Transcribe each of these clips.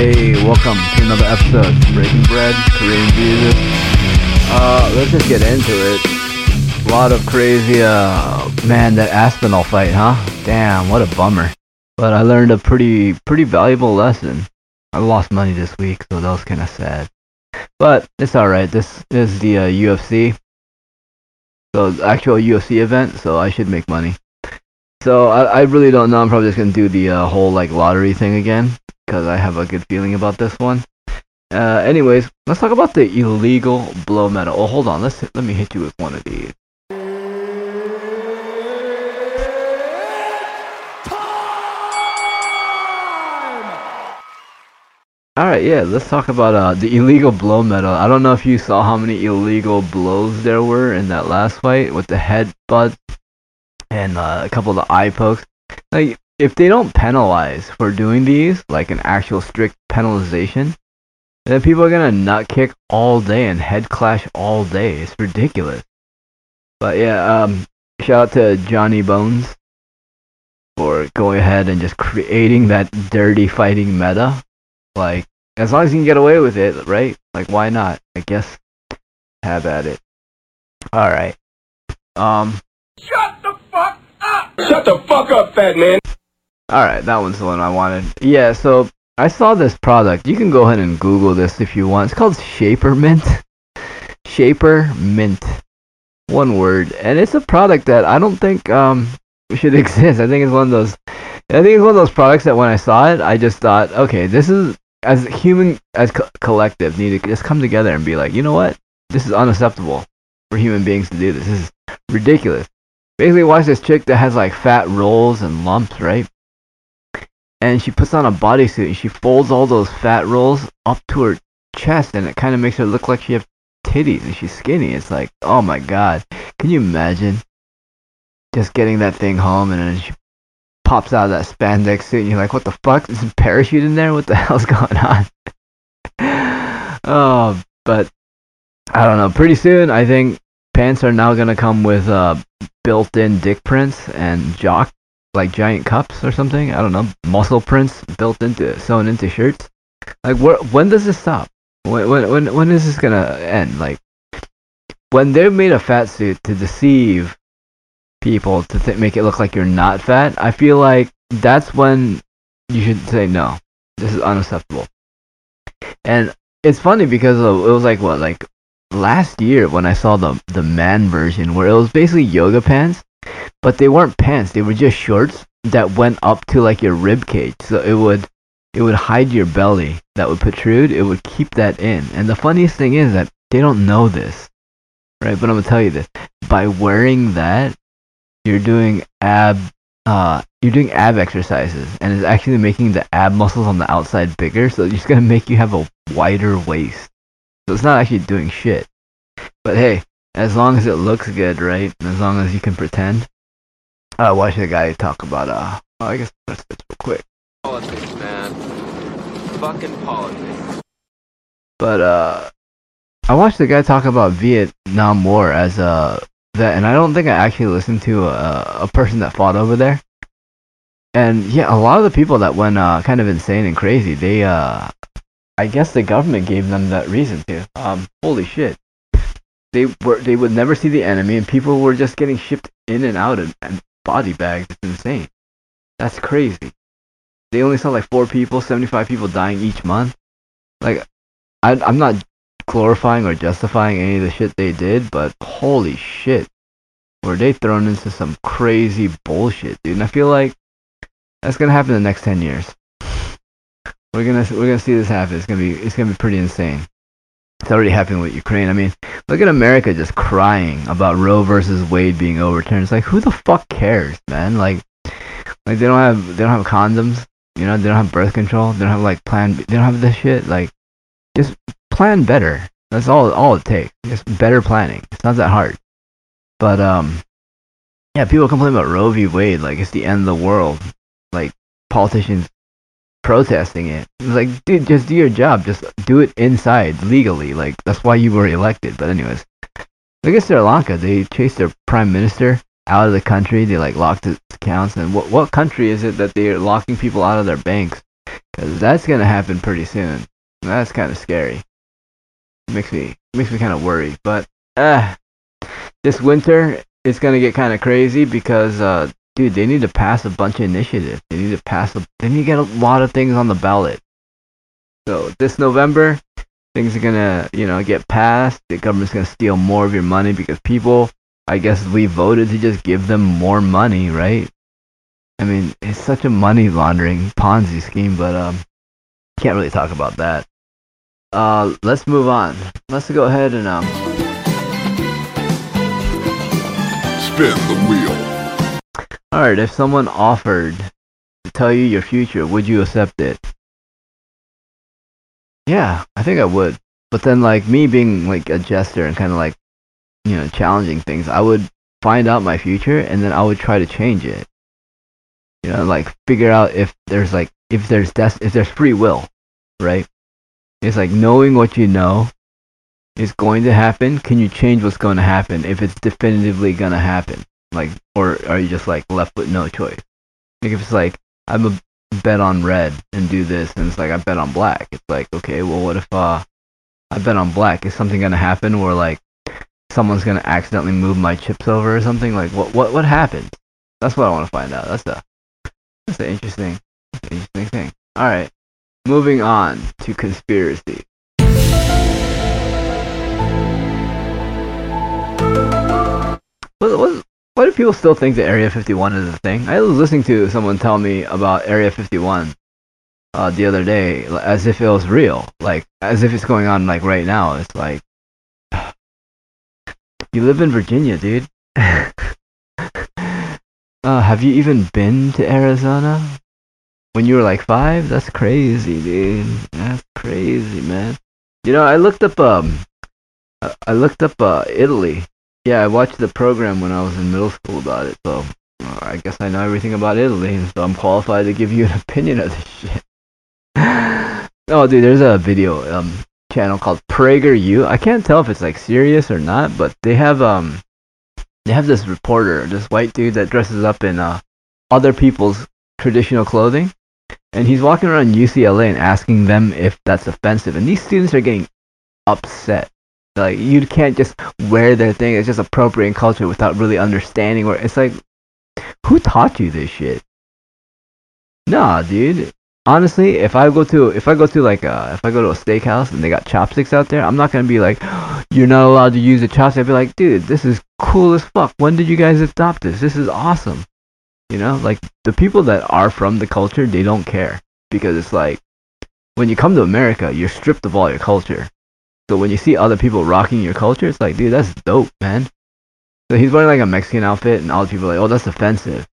Hey, welcome to another episode of Breaking Bread, Korean Jesus. Uh, let's just get into it. A lot of crazy, uh, man, that Aspinall fight, huh? Damn, what a bummer. But I learned a pretty, pretty valuable lesson. I lost money this week, so that was kind of sad. But it's alright. This is the uh, UFC. So, the actual UFC event, so I should make money. So I, I really don't know. I'm probably just gonna do the uh, whole like lottery thing again because I have a good feeling about this one. Uh, anyways, let's talk about the illegal blow metal. Oh, hold on. Let's let me hit you with one of these. All right, yeah. Let's talk about uh, the illegal blow metal. I don't know if you saw how many illegal blows there were in that last fight with the headbutt and uh, a couple of the eye pokes. Like, if they don't penalize for doing these, like an actual strict penalization, then people are gonna nut kick all day and head clash all day. It's ridiculous. But yeah, um, shout out to Johnny Bones for going ahead and just creating that dirty fighting meta. Like, as long as you can get away with it, right? Like, why not? I guess have at it. All right. Um. Shut the fuck up! Shut the fuck up, fat man! Alright, that one's the one I wanted. Yeah, so I saw this product. You can go ahead and Google this if you want. It's called Shapermint. Shapermint. One word. And it's a product that I don't think um should exist. I think it's one of those I think it's one of those products that when I saw it, I just thought, okay, this is as human as co- collective need to just come together and be like, you know what? This is unacceptable for human beings to do this. This is ridiculous basically watch this chick that has like fat rolls and lumps, right? And she puts on a bodysuit and she folds all those fat rolls up to her chest and it kind of makes her look like she has titties and she's skinny. It's like, oh my god. Can you imagine just getting that thing home and then she pops out of that spandex suit and you're like, what the fuck? Is a parachute in there? What the hell's going on? oh, but I don't know. Pretty soon, I think pants are now gonna come with uh, built-in dick prints and jock like giant cups or something. I don't know, muscle prints built into sewn into shirts. Like, wh- when does this stop? When when when when is this gonna end? Like, when they made a fat suit to deceive people to th- make it look like you're not fat, I feel like that's when you should say no. This is unacceptable. And it's funny because it was like what, like last year when I saw the the man version where it was basically yoga pants, but they weren't pants. They were just shorts that went up to like your rib cage. So it would it would hide your belly that would protrude. It would keep that in. And the funniest thing is that they don't know this, right? But I'm gonna tell you this: by wearing that, you're doing ab uh you're doing ab exercises, and it's actually making the ab muscles on the outside bigger. So it's just gonna make you have a wider waist. So it's not actually doing shit. But hey, as long as it looks good, right? As long as you can pretend. Uh, watch the guy talk about, uh, oh, I guess that's this real quick. Politics, man. Fucking politics. But, uh, I watched the guy talk about Vietnam War as a vet, and I don't think I actually listened to a, a person that fought over there. And yeah, a lot of the people that went uh, kind of insane and crazy, they uh, I guess the government gave them that reason to. Um, holy shit. They were they would never see the enemy, and people were just getting shipped in and out of and body bags. It's insane. That's crazy. They only saw like four people, seventy-five people dying each month. Like, I, I'm not glorifying or justifying any of the shit they did, but holy shit, were they thrown into some crazy bullshit, dude? And I feel like that's gonna happen in the next ten years. We're gonna we're gonna see this happen. It's gonna be it's gonna be pretty insane. It's already happening with Ukraine. I mean, look at America just crying about Roe versus Wade being overturned. It's like who the fuck cares, man? Like, like they don't have they don't have condoms. You know, they don't have birth control. They don't have like plan. They don't have this shit. Like, just plan better. That's all all it takes. Just better planning. It's not that hard. But um, yeah, people complain about Roe v. Wade like it's the end of the world. Like politicians protesting it. Like, dude, just do your job. Just do it inside legally. Like that's why you were elected. But anyways, look at Sri Lanka. They chased their prime minister out of the country. They like locked his accounts. And what what country is it that they're locking people out of their banks? Because that's gonna happen pretty soon. That's kind of scary. makes me makes me kind of worried. But uh, this winter it's gonna get kind of crazy because uh, dude, they need to pass a bunch of initiatives. They need to pass. A, they need to get a lot of things on the ballot. So this November, things are gonna, you know, get passed. The government's gonna steal more of your money because people, I guess, we voted to just give them more money, right? I mean, it's such a money laundering Ponzi scheme, but um, can't really talk about that. Uh, let's move on. Let's go ahead and um. Spin the wheel. All right, if someone offered to tell you your future, would you accept it? Yeah, I think I would. But then, like me being like a jester and kind of like, you know, challenging things, I would find out my future and then I would try to change it. You know, like figure out if there's like if there's des- if there's free will, right? It's like knowing what you know is going to happen. Can you change what's going to happen if it's definitively going to happen? Like, or are you just like left with no choice? Like if it's like I'm a bet on red and do this, and it's like I bet on black. It's like okay, well, what if uh I bet on black? Is something gonna happen where like someone's gonna accidentally move my chips over or something? Like what what what happens? That's what I want to find out. That's the that's the interesting that's the interesting thing. All right, moving on to conspiracy. What, what, why do people still think that Area 51 is a thing? I was listening to someone tell me about Area 51 uh, the other day, as if it was real, like as if it's going on like right now. It's like you live in Virginia, dude. uh, have you even been to Arizona? When you were like five? That's crazy, dude. That's crazy, man. You know, I looked up um, I looked up uh, Italy yeah, I watched the program when I was in middle school about it, so uh, I guess I know everything about Italy, so I'm qualified to give you an opinion of this shit. oh, dude, there's a video um channel called PragerU. I can't tell if it's like serious or not, but they have um they have this reporter, this white dude that dresses up in uh other people's traditional clothing, and he's walking around UCLA and asking them if that's offensive, and these students are getting upset like you can't just wear their thing. It's just appropriating culture without really understanding. Or it's like, who taught you this shit? Nah, dude. Honestly, if I go to if I go to like uh if I go to a steakhouse and they got chopsticks out there, I'm not gonna be like, you're not allowed to use a chopstick. I'd be like, dude, this is cool as fuck. When did you guys adopt this? This is awesome. You know, like the people that are from the culture, they don't care because it's like when you come to America, you're stripped of all your culture. So when you see other people rocking your culture, it's like, dude, that's dope, man. So he's wearing like a Mexican outfit, and all the people are like, oh, that's offensive.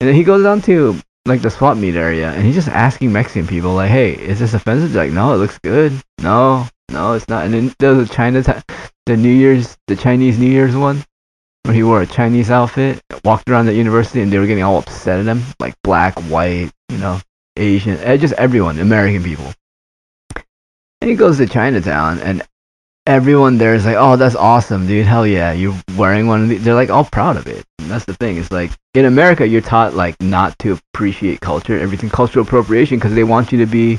And then he goes down to like the swap meet area, and he's just asking Mexican people, like, hey, is this offensive? They're like, no, it looks good. No, no, it's not. And then there was a China, the New Year's, the Chinese New Year's one, where he wore a Chinese outfit, walked around the university, and they were getting all upset at him, like black, white, you know, Asian, eh, just everyone, American people. And he goes to Chinatown, and everyone there is like, "Oh, that's awesome, dude! Hell yeah, you're wearing one of these." They're like all proud of it. And that's the thing. It's like in America, you're taught like not to appreciate culture, everything cultural appropriation, because they want you to be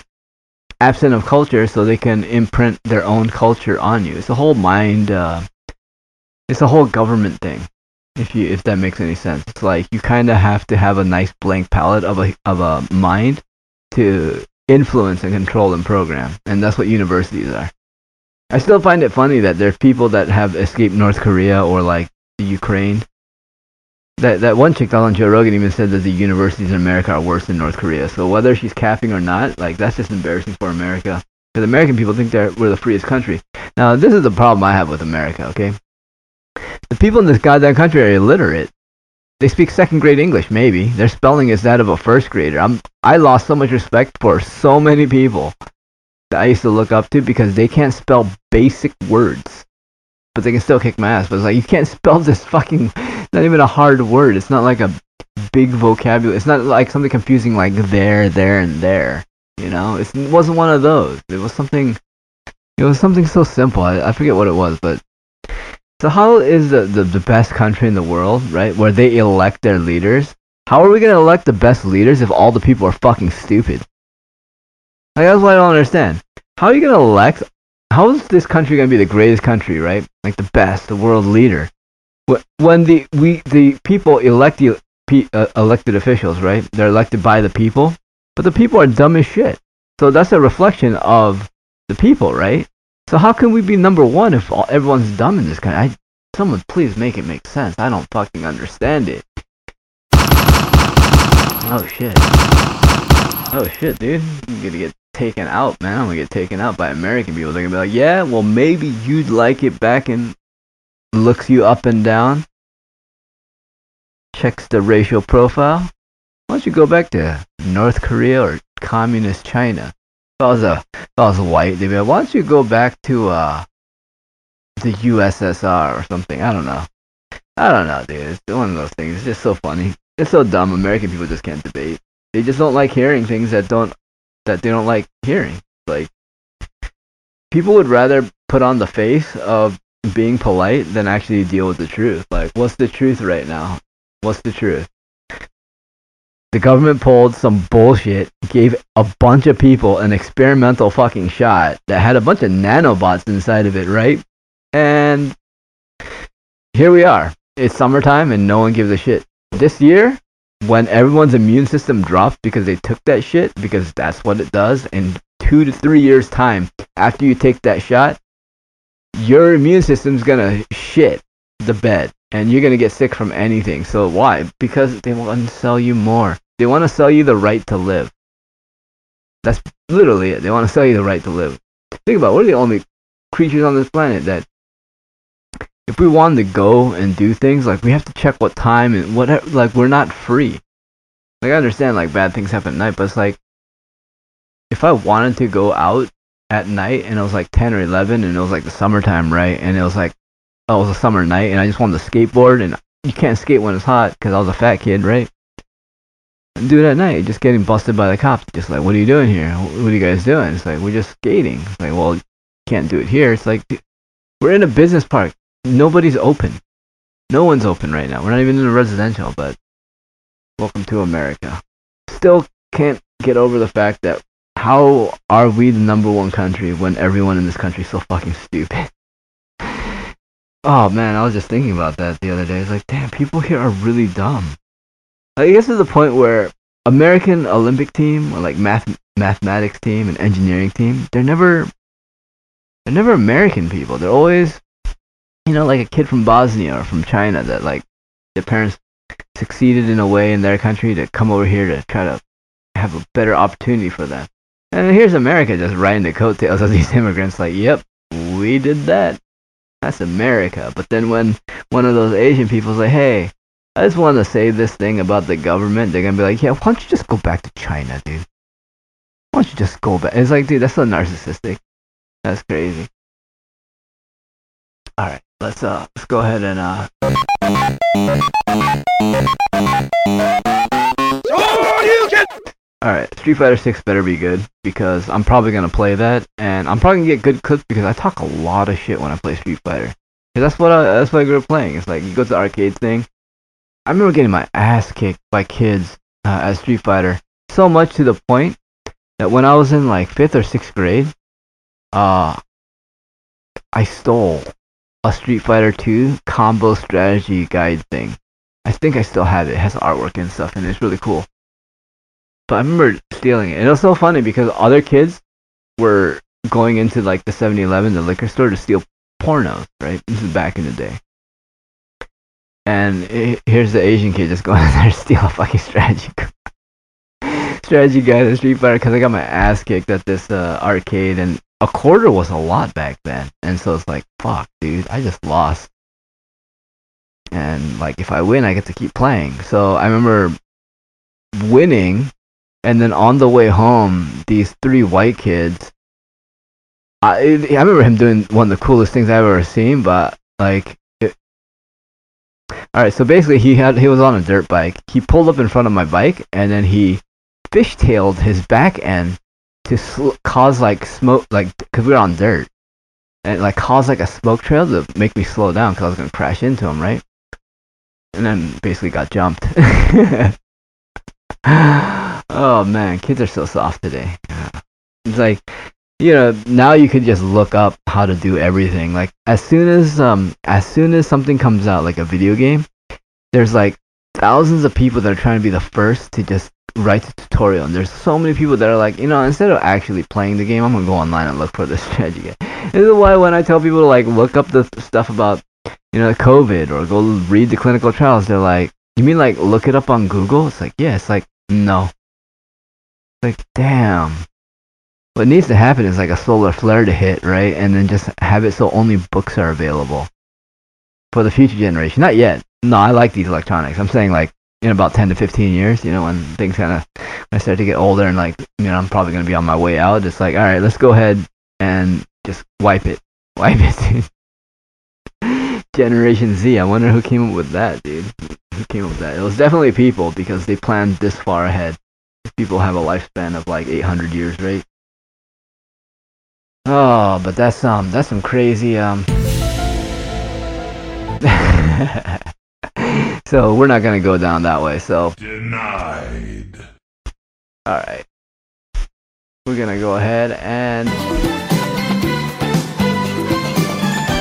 absent of culture so they can imprint their own culture on you. It's a whole mind. Uh, it's a whole government thing. If you if that makes any sense, it's like you kind of have to have a nice blank palette of a of a mind to influence and control and program. And that's what universities are. I still find it funny that there's people that have escaped North Korea or like the Ukraine. That that one chick on Joe Rogan even said that the universities in America are worse than North Korea. So whether she's capping or not, like that's just embarrassing for America. Because American people think they're we're the freest country. Now this is the problem I have with America. Okay, the people in this goddamn country are illiterate. They speak second grade English, maybe. Their spelling is that of a first grader. I'm I lost so much respect for so many people that I used to look up to because they can't spell basic words. But they can still kick my ass. But it's like you can't spell this fucking not even a hard word. It's not like a big vocabulary. It's not like something confusing like there, there, and there. You know, it's, it wasn't one of those. It was something. It was something so simple. I, I forget what it was, but So how is the, the the best country in the world, right? Where they elect their leaders? How are we gonna elect the best leaders if all the people are fucking stupid? Like that's what I don't understand. How are you gonna elect? How is this country gonna be the greatest country, right? Like the best, the world leader, when the we the people elect the uh, elected officials, right? They're elected by the people, but the people are dumb as shit. So that's a reflection of the people, right? So how can we be number one if all, everyone's dumb in this country? I, someone please make it make sense. I don't fucking understand it. Oh shit. Oh shit, dude. I'm gonna get taken out, man. I'm gonna get taken out by American people. They're gonna be like, yeah, well maybe you'd like it back and looks you up and down. Checks the racial profile. Why don't you go back to North Korea or communist China? If I was a if I was white, they'd be like, why don't you go back to uh the USSR or something? I don't know. I don't know, dude. It's one of those things. It's just so funny. It's so dumb. American people just can't debate. They just don't like hearing things that don't that they don't like hearing. Like people would rather put on the face of being polite than actually deal with the truth. Like, what's the truth right now? What's the truth? The government pulled some bullshit, gave a bunch of people an experimental fucking shot that had a bunch of nanobots inside of it, right? And here we are. It's summertime and no one gives a shit. This year, when everyone's immune system drops because they took that shit, because that's what it does, in two to three years' time, after you take that shot, your immune system's gonna shit the bed and you're gonna get sick from anything. So why? Because they want to sell you more. They want to sell you the right to live. That's literally it. They want to sell you the right to live. Think about it, we're the only creatures on this planet that if we wanted to go and do things, like we have to check what time and whatever like we're not free. Like I understand like bad things happen at night, but it's like if I wanted to go out at night and it was like 10 or 11 and it was like the summertime, right? And it was like, Oh, it was a summer night and I just wanted to skateboard and you can't skate when it's hot because I was a fat kid, right? Do it at night, just getting busted by the cops. Just like, what are you doing here? What are you guys doing? It's like, we're just skating. It's like, well, can't do it here. It's like, we're in a business park. Nobody's open. No one's open right now. We're not even in a residential, but welcome to America. Still can't get over the fact that how are we the number one country when everyone in this country is so fucking stupid? Oh man, I was just thinking about that the other day. It's like, damn, people here are really dumb. I guess to the point where American Olympic team or like math mathematics team and engineering team, they're never they're never American people. They're always you know, like a kid from Bosnia or from China that like their parents succeeded in a way in their country to come over here to try to have a better opportunity for them. And here's America just riding the coattails of these immigrants, like, yep, we did that. That's America. But then when one of those Asian people's like, hey, I just want to say this thing about the government, they're gonna be like, yeah, why don't you just go back to China, dude? Why don't you just go back? It's like, dude, that's so narcissistic. That's crazy. All right, let's uh, let's go ahead and uh. Alright, Street Fighter 6 better be good because I'm probably gonna play that and I'm probably gonna get good clips because I talk a lot of shit when I play Street Fighter. Cause that's what I that's what I grew up playing. It's like you go to the arcade thing. I remember getting my ass kicked by kids uh, at Street Fighter so much to the point that when I was in like fifth or sixth grade, uh, I stole a Street Fighter 2 combo strategy guide thing. I think I still have it. It has artwork and stuff and it's really cool. But I remember stealing it. And it was so funny because other kids were going into like the 7-Eleven, the liquor store to steal pornos, right? This is back in the day. And it, here's the Asian kid just going in there to steal a fucking strategy strategy guide at Street Fighter because I got my ass kicked at this uh, arcade and a quarter was a lot back then. And so it's like, fuck, dude, I just lost. And like, if I win, I get to keep playing. So I remember winning and then on the way home, these three white kids. I I remember him doing one of the coolest things I've ever seen, but like. It, all right, so basically, he had he was on a dirt bike. He pulled up in front of my bike, and then he fishtailed his back end to sl- cause like smoke, like because we were on dirt. and it like caused like a smoke trail to make me slow down because I was gonna crash into him, right? And then basically got jumped. oh man, kids are so soft today. It's like you know now you could just look up how to do everything. Like as soon as um as soon as something comes out like a video game, there's like thousands of people that are trying to be the first to just write the tutorial. And there's so many people that are like you know instead of actually playing the game i'm gonna go online and look for the strategy this is why when i tell people to like look up the stuff about you know covid or go read the clinical trials they're like you mean like look it up on google? It's like yeah it's like no like damn what needs to happen is like a solar flare to hit right and then just have it so only books are available for the future generation not yet no i like these electronics i'm saying like in about 10 to 15 years, you know, when things kind of, when I start to get older and like, you know, I'm probably going to be on my way out, it's like, all right, let's go ahead and just wipe it. Wipe it. Generation Z, I wonder who came up with that, dude. Who came up with that? It was definitely people because they planned this far ahead. People have a lifespan of like 800 years, right? Oh, but that's um, that's some crazy um. so we're not gonna go down that way. So Denied. all right, we're gonna go ahead and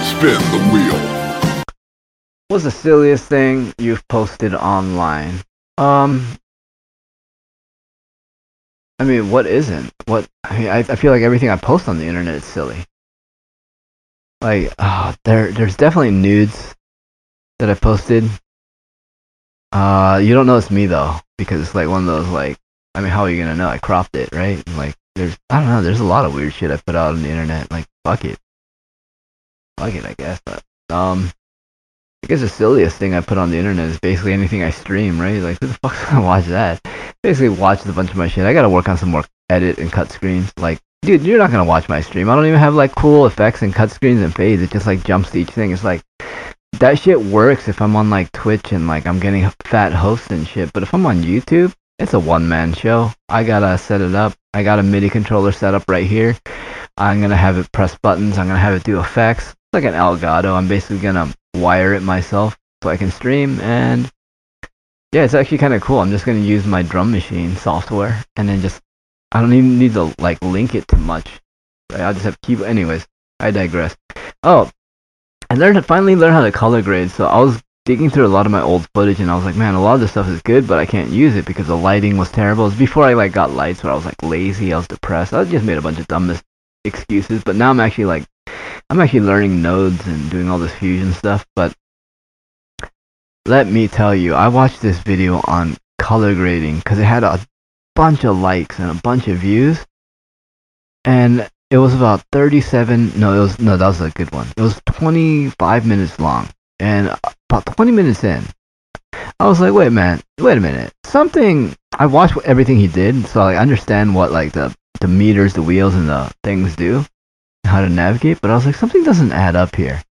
Spin the wheel. what's the silliest thing you've posted online? Um, I mean, what isn't? What I mean, I, I feel like everything I post on the internet is silly. Like, oh, there, there's definitely nudes that I posted. Uh, you don't know it's me though, because it's like one of those like, I mean, how are you gonna know? I cropped it, right? Like, there's, I don't know, there's a lot of weird shit I put out on the internet. Like, fuck it, fuck it, I guess. But um, I guess the silliest thing I put on the internet is basically anything I stream, right? Like, who the fuck's gonna watch that? Basically, watched a bunch of my shit. I gotta work on some more edit and cut screens. Like, dude, you're not gonna watch my stream. I don't even have like cool effects and cut screens and fades. It just like jumps to each thing. It's like that shit works if I'm on like Twitch and like I'm getting fat hosts and shit. But if I'm on YouTube, it's a one man show. I gotta set it up. I got a MIDI controller set up right here. I'm gonna have it press buttons. I'm gonna have it do effects. It's like an Elgato. I'm basically gonna wire it myself so I can stream and yeah, it's actually kind of cool. I'm just gonna use my drum machine software and then just I don't even need to like link it to much. I'll just have keyboard. Anyways, I digress. Oh, I learned to finally learn how to color grade. So I was digging through a lot of my old footage and I was like, man, a lot of this stuff is good, but I can't use it because the lighting was terrible. It was before I like got lights where I was like lazy, I was depressed. I just made a bunch of dumb mis- excuses, but now I'm actually like I'm actually learning nodes and doing all this fusion stuff, but let me tell you, I watched this video on color grading because it had a bunch of likes and a bunch of views, and it was about 37. No, it was no, that was a good one. It was 25 minutes long, and about 20 minutes in, I was like, wait, man, wait a minute. Something. I watched everything he did, so I understand what like the the meters, the wheels, and the things do, how to navigate. But I was like, something doesn't add up here.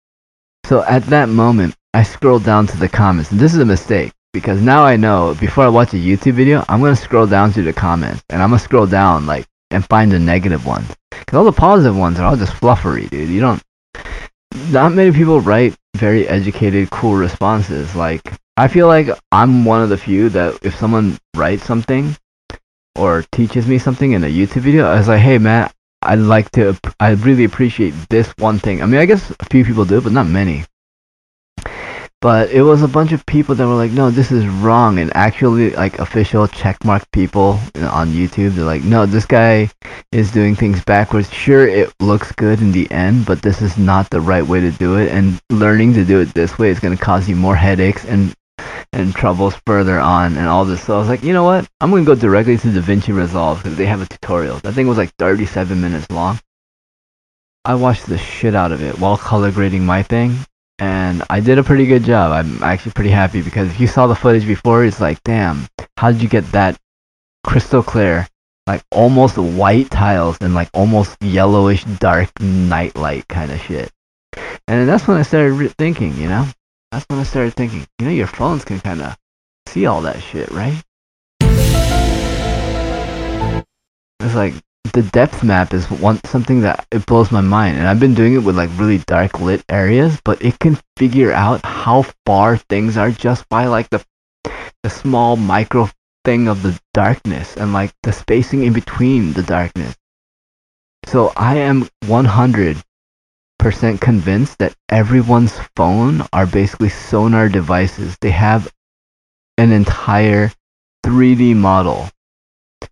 So at that moment, I scrolled down to the comments, and this is a mistake because now I know before I watch a YouTube video, I'm gonna scroll down to the comments, and I'm gonna scroll down like and find the negative ones. Cause all the positive ones are all just fluffery, dude. You don't. Not many people write very educated, cool responses. Like I feel like I'm one of the few that if someone writes something or teaches me something in a YouTube video, I was like, hey man, I'd like to. I really appreciate this one thing. I mean, I guess a few people do, but not many. But it was a bunch of people that were like, no, this is wrong. And actually, like, official checkmark people on YouTube, they're like, no, this guy is doing things backwards. Sure, it looks good in the end, but this is not the right way to do it. And learning to do it this way is going to cause you more headaches and and troubles further on and all this. So I was like, you know what? I'm going to go directly to DaVinci Resolve because they have a tutorial. That thing was like 37 minutes long. I watched the shit out of it while color grading my thing, and I did a pretty good job. I'm actually pretty happy because if you saw the footage before, it's like, damn, how did you get that crystal clear, like almost white tiles and like almost yellowish dark night light kind of shit? And that's when I started re- thinking, you know, that's when I started thinking, you know, your phones can kind of see all that shit, right? It's like the depth map is one something that it blows my mind, and I've been doing it with like really dark lit areas, but it can figure out how far things are just by like the the small micro thing of the darkness and like the spacing in between the darkness. So I am 100% convinced that everyone's phone are basically sonar devices. They have an entire 3D model.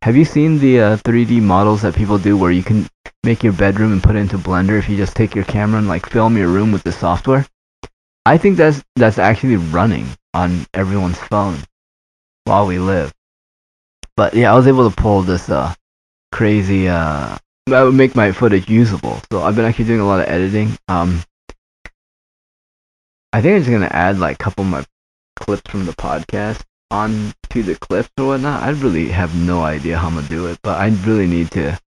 Have you seen the uh, 3D models that people do where you can make your bedroom and put it into Blender if you just take your camera and like film your room with the software? I think that's that's actually running on everyone's phone while we live. But yeah, I was able to pull this uh crazy uh that would make my footage usable. So I've been actually doing a lot of editing. Um I think I'm just gonna add like a couple of my clips from the podcast on to the clips or whatnot. I really have no idea how I'm gonna do it, but I really need to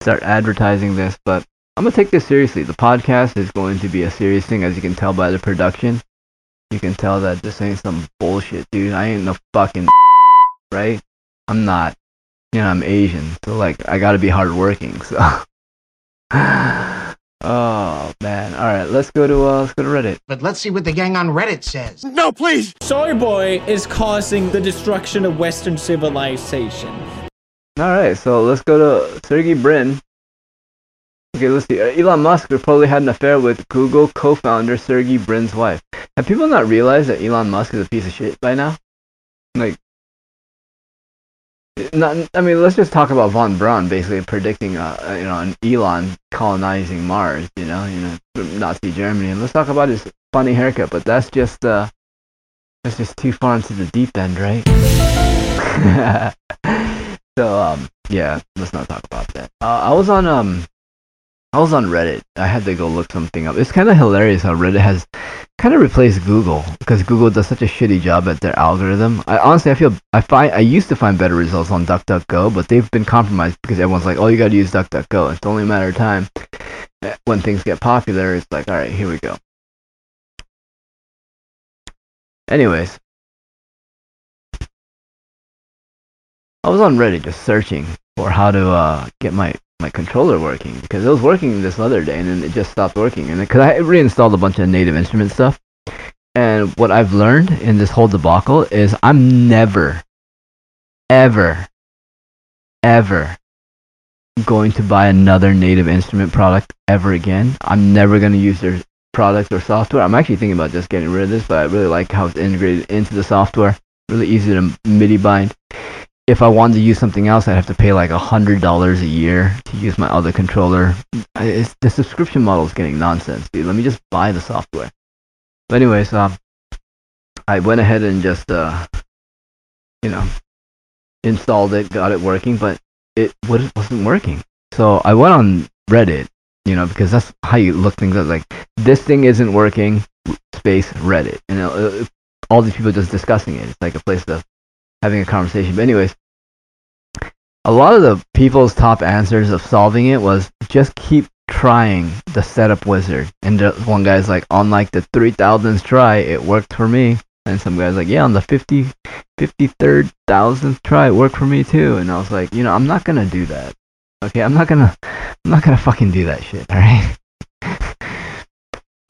start advertising this. But I'm gonna take this seriously. The podcast is going to be a serious thing, as you can tell by the production. You can tell that this ain't some bullshit, dude. I ain't no fucking right. I'm not. You know, I'm Asian, so like I gotta be hardworking. So. oh man. All right, let's go to uh, let's go to Reddit. But let's see what the gang on Reddit says. No, please. Soy Boy is causing the destruction of Western civilization. All right, so let's go to Sergey Brin. Okay, let's see. Uh, Elon Musk reportedly had an affair with Google co-founder Sergey Brin's wife. Have people not realized that Elon Musk is a piece of shit by now? Like, not, I mean, let's just talk about von Braun basically predicting, uh, uh, you know, an Elon colonizing Mars. You know, you know, Nazi Germany, and let's talk about his funny haircut. But that's just, uh, that's just too far into the deep end, right? so, um, yeah, let's not talk about that. Uh, I was on, um, I was on Reddit. I had to go look something up. It's kind of hilarious how Reddit has kind of replaced Google because Google does such a shitty job at their algorithm. I honestly, I feel I find I used to find better results on DuckDuckGo, but they've been compromised because everyone's like, "Oh, you got to use DuckDuckGo." It's only a matter of time eh, when things get popular. It's like, all right, here we go. Anyways, I was on Reddit just searching for how to uh, get my my controller working because it was working this other day and then it just stopped working. And because I reinstalled a bunch of native instrument stuff. And what I've learned in this whole debacle is I'm never ever ever going to buy another native instrument product ever again. I'm never going to use their products or software. I'm actually thinking about just getting rid of this but I really like how it's integrated into the software. Really easy to MIDI bind if I wanted to use something else, I'd have to pay like a hundred dollars a year to use my other controller. It's, the subscription model is getting nonsense, dude. Let me just buy the software. But anyways, um, I went ahead and just uh, you know, installed it, got it working, but it wasn't working. So I went on Reddit, you know, because that's how you look things up. Like this thing isn't working. Space Reddit, you know, uh, all these people just discussing it. It's like a place to having a conversation. But anyways, a lot of the people's top answers of solving it was just keep trying the setup wizard. And one guy's like, on like the 3000th try, it worked for me. And some guy's like, yeah, on the 50, 53rd thousandth try, it worked for me too. And I was like, you know, I'm not gonna do that. Okay, I'm not gonna, I'm not gonna fucking do that shit. All right.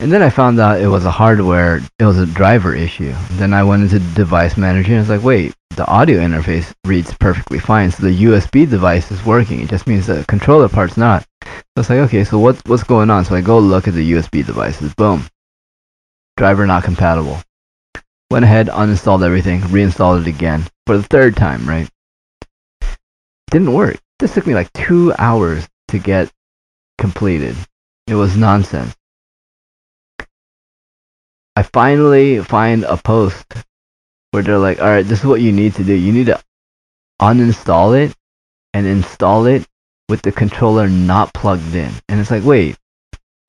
And then I found out it was a hardware, it was a driver issue. Then I went into device manager and I was like, wait, the audio interface reads perfectly fine. So the USB device is working. It just means the controller part's not. So it's like, okay, so what's, what's going on? So I go look at the USB devices. Boom. Driver not compatible. Went ahead, uninstalled everything, reinstalled it again for the third time, right? Didn't work. This took me like two hours to get completed. It was nonsense. I finally find a post where they're like, all right, this is what you need to do. You need to uninstall it and install it with the controller not plugged in. And it's like, wait,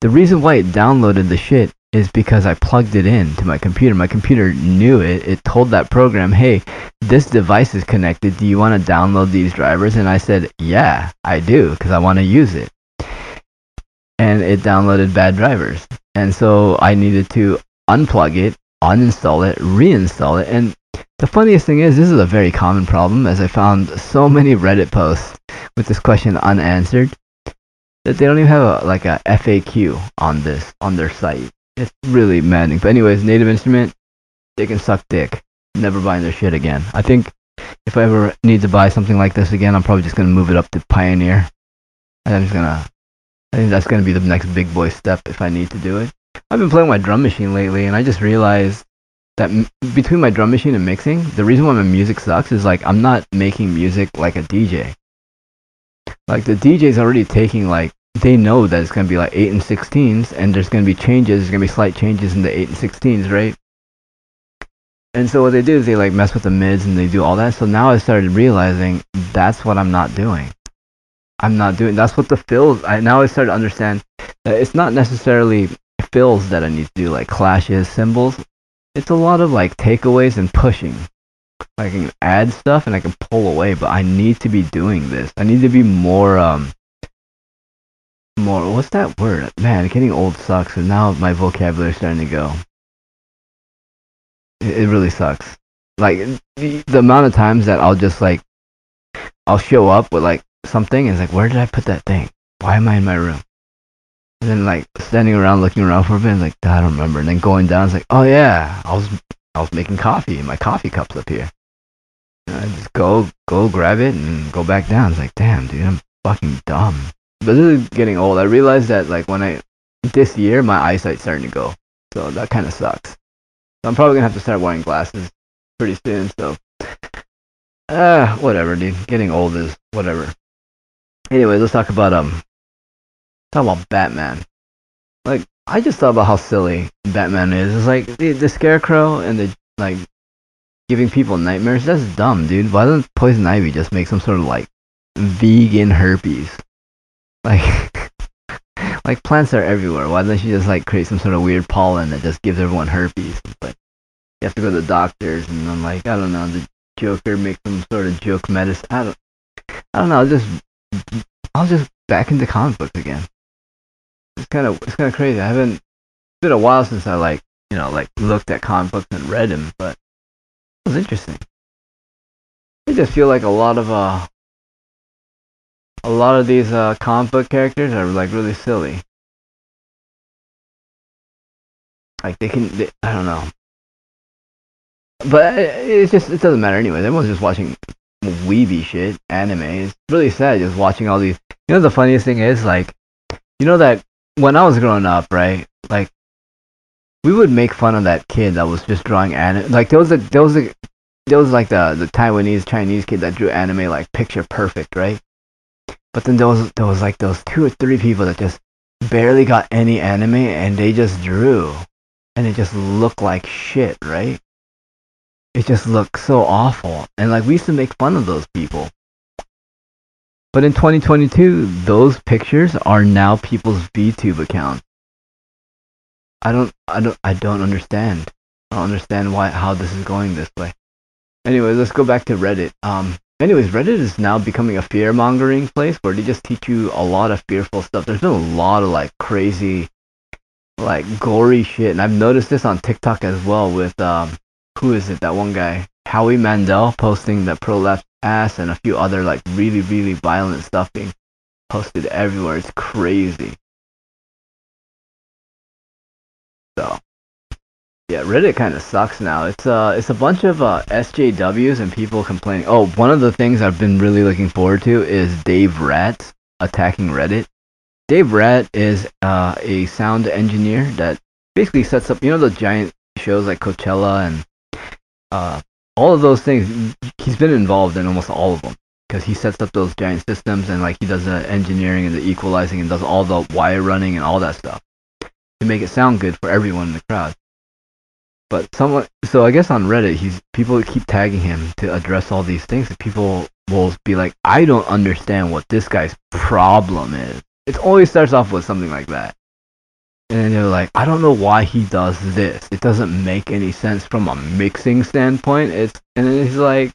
the reason why it downloaded the shit is because I plugged it in to my computer. My computer knew it. It told that program, hey, this device is connected. Do you want to download these drivers? And I said, yeah, I do, because I want to use it. And it downloaded bad drivers. And so I needed to unplug it, uninstall it, reinstall it. And the funniest thing is, this is a very common problem, as I found so many Reddit posts with this question unanswered that they don't even have a like a FAQ on this on their site. It's really maddening. But anyways, Native Instrument, they can suck dick. Never buying their shit again. I think if I ever need to buy something like this again, I'm probably just gonna move it up to Pioneer. And I'm just gonna. I think that's gonna be the next big boy step if I need to do it. I've been playing my drum machine lately, and I just realized that m- between my drum machine and mixing, the reason why my music sucks is like I'm not making music like a DJ. Like the DJ's already taking like they know that it's gonna be like eight and sixteens, and there's gonna be changes. There's gonna be slight changes in the eight and sixteens, right? And so what they do is they like mess with the mids and they do all that. So now I started realizing that's what I'm not doing. I'm not doing. That's what the fills. I now I started to understand that it's not necessarily fills that I need to do, like clashes, cymbals. It's a lot of like takeaways and pushing. I can add stuff and I can pull away, but I need to be doing this. I need to be more um more what's that word? Man, getting old sucks and now my vocabulary's starting to go. It, it really sucks. Like the, the amount of times that I'll just like I'll show up with like something and it's like where did I put that thing? Why am I in my room? And then like standing around looking around for a bit, like I don't remember. And then going down, it's like, oh yeah, I was I was making coffee, my coffee cup's up here. And I just go go grab it and go back down. It's like, damn, dude, I'm fucking dumb. But this is getting old. I realized that like when I this year, my eyesight's starting to go, so that kind of sucks. So I'm probably gonna have to start wearing glasses pretty soon. So, uh, whatever, dude. Getting old is whatever. Anyway, let's talk about um Talk about Batman. Like, I just thought about how silly Batman is. It's like the, the Scarecrow and the like giving people nightmares. That's dumb, dude. Why doesn't Poison Ivy just make some sort of like vegan herpes? Like, like plants are everywhere. Why doesn't she just like create some sort of weird pollen that just gives everyone herpes? But you have to go to the doctors, and I'm like, I don't know. The Joker makes some sort of joke medicine. I don't. I don't know. I'll just. I'll just back into comic books again it's kind of it's kind of crazy. I haven't. It's been a while since I like you know like looked at comic books and read them, but it was interesting. I just feel like a lot of uh a lot of these uh comic book characters are like really silly. Like they can, they, I don't know. But it's just it doesn't matter anyway. Everyone's just watching weeby shit, anime. It's really sad just watching all these. You know the funniest thing is like, you know that when I was growing up, right, like we would make fun of that kid that was just drawing anime. Like there was a there was a there was like the the Taiwanese Chinese kid that drew anime like picture perfect, right? But then there was there was like those two or three people that just barely got any anime and they just drew, and it just looked like shit, right? It just looked so awful, and like we used to make fun of those people. But in 2022, those pictures are now people's VTube accounts. I don't, I don't, I don't understand. I don't understand why, how this is going this way. Anyway, let's go back to Reddit. Um, anyways, Reddit is now becoming a fear mongering place where they just teach you a lot of fearful stuff. There's been a lot of like crazy, like gory shit, and I've noticed this on TikTok as well with um, who is it? That one guy, Howie Mandel, posting pro left ass and a few other like really really violent stuff being posted everywhere. It's crazy. So yeah, Reddit kind of sucks now. It's uh it's a bunch of uh, SJWs and people complaining. Oh, one of the things I've been really looking forward to is Dave Rat attacking Reddit. Dave Rat is uh, a sound engineer that basically sets up you know the giant shows like Coachella and uh, all of those things he's been involved in almost all of them. Because he sets up those giant systems and like he does the engineering and the equalizing and does all the wire running and all that stuff to make it sound good for everyone in the crowd. But someone so i guess on reddit he's people keep tagging him to address all these things and people will be like i don't understand what this guy's problem is. It always starts off with something like that and they're like, I don't know why he does this. It doesn't make any sense from a mixing standpoint. It's and then he's like,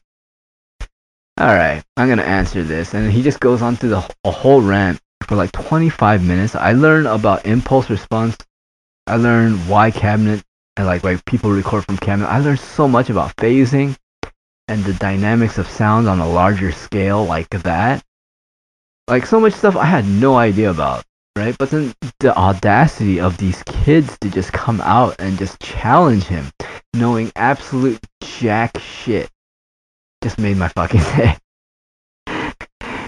all right, I'm gonna answer this, and he just goes on to the a whole rant for like 25 minutes. I learned about impulse response. I learned why cabinet and like why people record from cabinet. I learned so much about phasing and the dynamics of sound on a larger scale like that. Like so much stuff I had no idea about, right? But then the audacity of these kids to just come out and just challenge him, knowing absolute jack shit, just made my fucking day.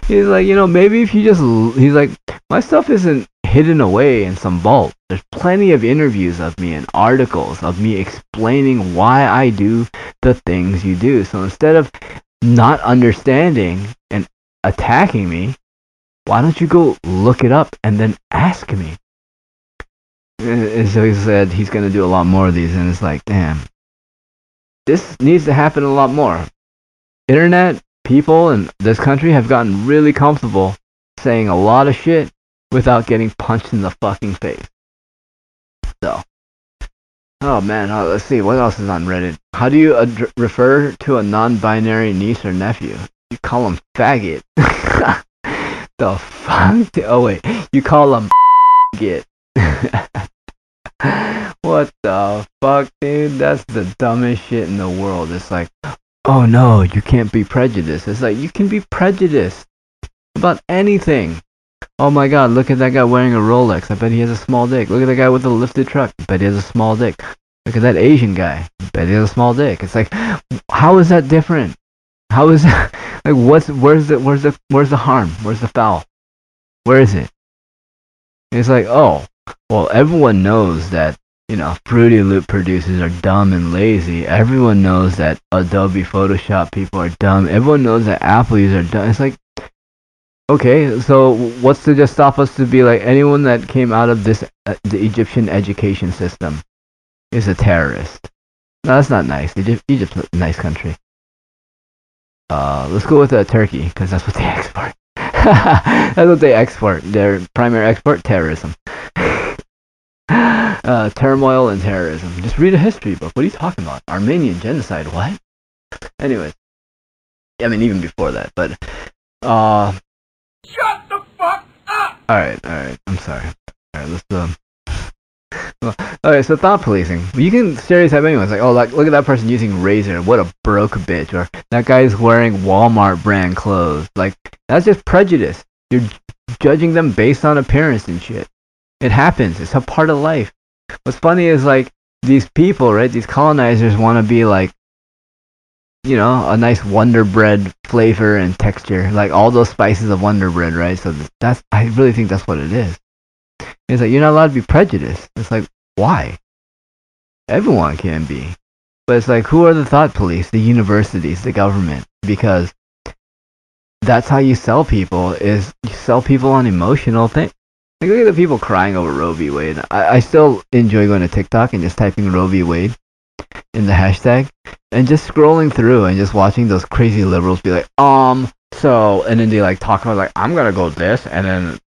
he's like, you know, maybe if you just, he's like, my stuff isn't hidden away in some vault. There's plenty of interviews of me and articles of me explaining why I do the things you do. So instead of not understanding and attacking me, why don't you go look it up and then ask me? And so he said he's going to do a lot more of these, and it's like, damn, this needs to happen a lot more. Internet people in this country have gotten really comfortable saying a lot of shit without getting punched in the fucking face. So, oh man, oh, let's see what else is on Reddit. How do you ad- refer to a non-binary niece or nephew? You call them faggot. the fuck? Oh wait, you call them get. what the fuck, dude? That's the dumbest shit in the world. It's like, oh no, you can't be prejudiced. It's like you can be prejudiced about anything. Oh my god, look at that guy wearing a Rolex. I bet he has a small dick. Look at that guy with the lifted truck. I bet he has a small dick. Look at that Asian guy. I bet he has a small dick. It's like, how is that different? How is that? Like, what's where's the where's the where's the harm? Where's the foul? Where is it? It's like, oh, well, everyone knows that you know Fruity Loop producers are dumb and lazy. Everyone knows that Adobe Photoshop people are dumb. Everyone knows that Apple users are dumb. It's like, okay, so what's to just stop us to be like anyone that came out of this uh, the Egyptian education system is a terrorist? No, that's not nice. Egypt, Egypt's a nice country. Uh, let's go with uh, Turkey because that's what they export. that's what they export. Their primary export terrorism. uh, turmoil and terrorism. Just read a history book. What are you talking about? Armenian genocide. What? Anyways, I mean even before that, but uh, Shut the fuck up! all right, all right. I'm sorry. All right, let's um. Well, okay, so thought policing. You can stereotype anyone. It's like, oh, like, look at that person using razor. What a broke bitch. Or that guy's wearing Walmart brand clothes. Like, that's just prejudice. You're judging them based on appearance and shit. It happens. It's a part of life. What's funny is like these people, right? These colonizers want to be like, you know, a nice Wonder Bread flavor and texture, like all those spices of Wonder Bread, right? So that's I really think that's what it is. It's like you're not allowed to be prejudiced. It's like why? Everyone can be, but it's like who are the thought police? The universities, the government, because that's how you sell people. Is you sell people on emotional things. Like look at the people crying over Roe v. Wade. I, I still enjoy going to TikTok and just typing Roe v. Wade in the hashtag and just scrolling through and just watching those crazy liberals be like, um, so, and then they like talk about like, I'm gonna go this, and then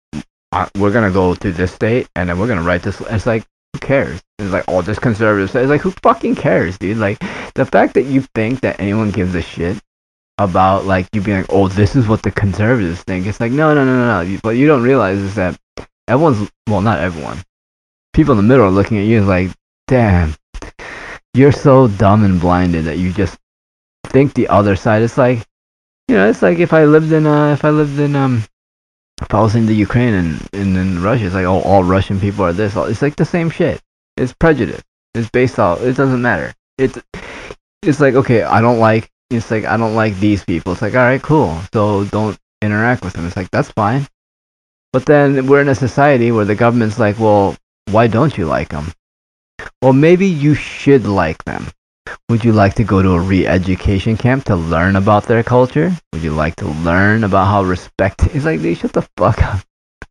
we're gonna go to this state, and then we're gonna write this. It's like, who cares? It's like, oh, this conservative. It's like, who fucking cares, dude? Like, the fact that you think that anyone gives a shit about like you being like, oh, this is what the conservatives think. It's like, no, no, no, no, no. You- What you don't realize is that everyone's, well, not everyone. People in the middle are looking at you as like, damn, you're so dumb and blinded that you just think the other side is like, you know, it's like if I lived in, uh, if I lived in, um, if I was in the Ukraine and, and in Russia, it's like, oh, all Russian people are this. It's like the same shit. It's prejudice. It's based off. It doesn't matter. It's it's like okay, I don't like. It's like I don't like these people. It's like all right, cool. So don't interact with them. It's like that's fine. But then we're in a society where the government's like, well, why don't you like them? Well, maybe you should like them. Would you like to go to a re-education camp to learn about their culture? Would you like to learn about how respect? is like they shut the fuck up.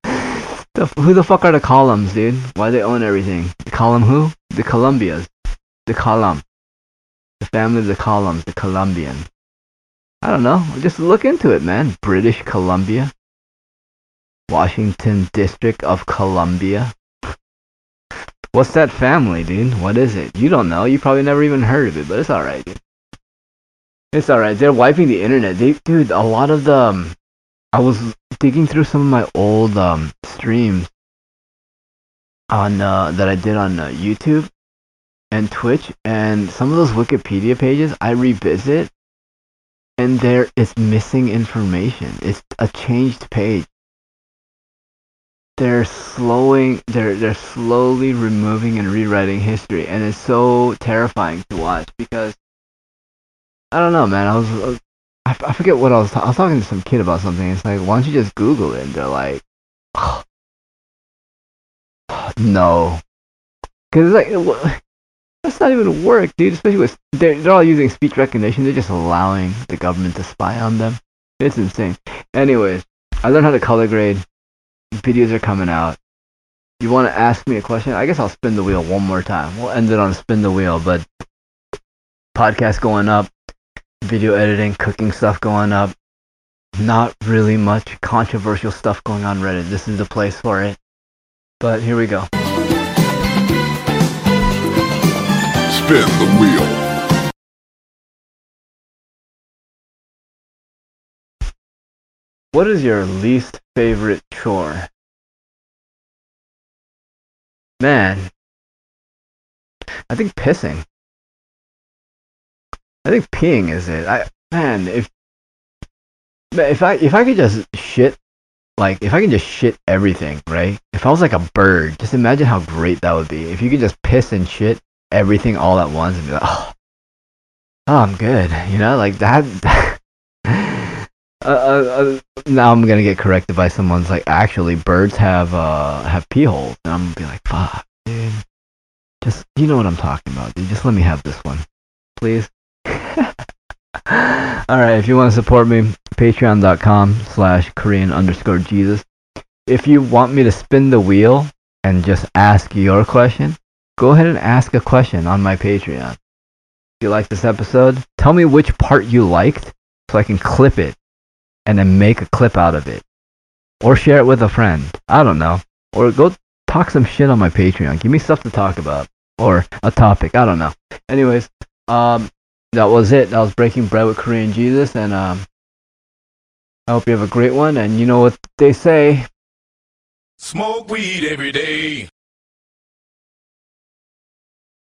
The, who the fuck are the columns, dude? Why they own everything? The column who? The Columbias. The column. The family of the columns. The Colombian. I don't know. Just look into it, man. British Columbia. Washington District of Columbia. What's that family, dude? What is it? You don't know. You probably never even heard of it, but it's alright, dude. It's alright. They're wiping the internet. They, dude, a lot of the. Um, I was digging through some of my old um, streams on uh, that I did on uh, YouTube and Twitch, and some of those Wikipedia pages I revisit, and there is missing information. It's a changed page. They're slowing they're they're slowly removing and rewriting history and it's so terrifying to watch because I don't know man I was, I, was- I I forget what I was ta- I was talking to some kid about something it's like why don't you just google it and they're like no. Cuz it's like that's not even work dude especially with they're, they're all using speech recognition they're just allowing the government to spy on them. It's insane. Anyways I learned how to color grade videos are coming out. You want to ask me a question? I guess I'll spin the wheel one more time. We'll end it on spin the wheel, but podcast going up, video editing, cooking stuff going up. Not really much controversial stuff going on Reddit. This is the place for it. But here we go. Spin the wheel. What is your least favorite chore? Man, I think pissing. I think peeing is it. I man, if if I if I could just shit like if I can just shit everything, right? If I was like a bird, just imagine how great that would be. If you could just piss and shit everything all at once and be like, oh, oh I'm good. You know, like that. uh, uh, uh, now I'm gonna get corrected by someone's like, actually, birds have uh have pee holes, and I'm gonna be like, fuck, dude. Just you know what I'm talking about, dude. Just let me have this one, please. All right, if you want to support me, patreon.com slash Korean underscore Jesus. If you want me to spin the wheel and just ask your question, go ahead and ask a question on my Patreon. If you like this episode, tell me which part you liked so I can clip it and then make a clip out of it. Or share it with a friend. I don't know. Or go talk some shit on my Patreon. Give me stuff to talk about. Or a topic. I don't know. Anyways, um, that was it. That was Breaking Bread with Korean Jesus. And um, I hope you have a great one. And you know what they say Smoke weed every day.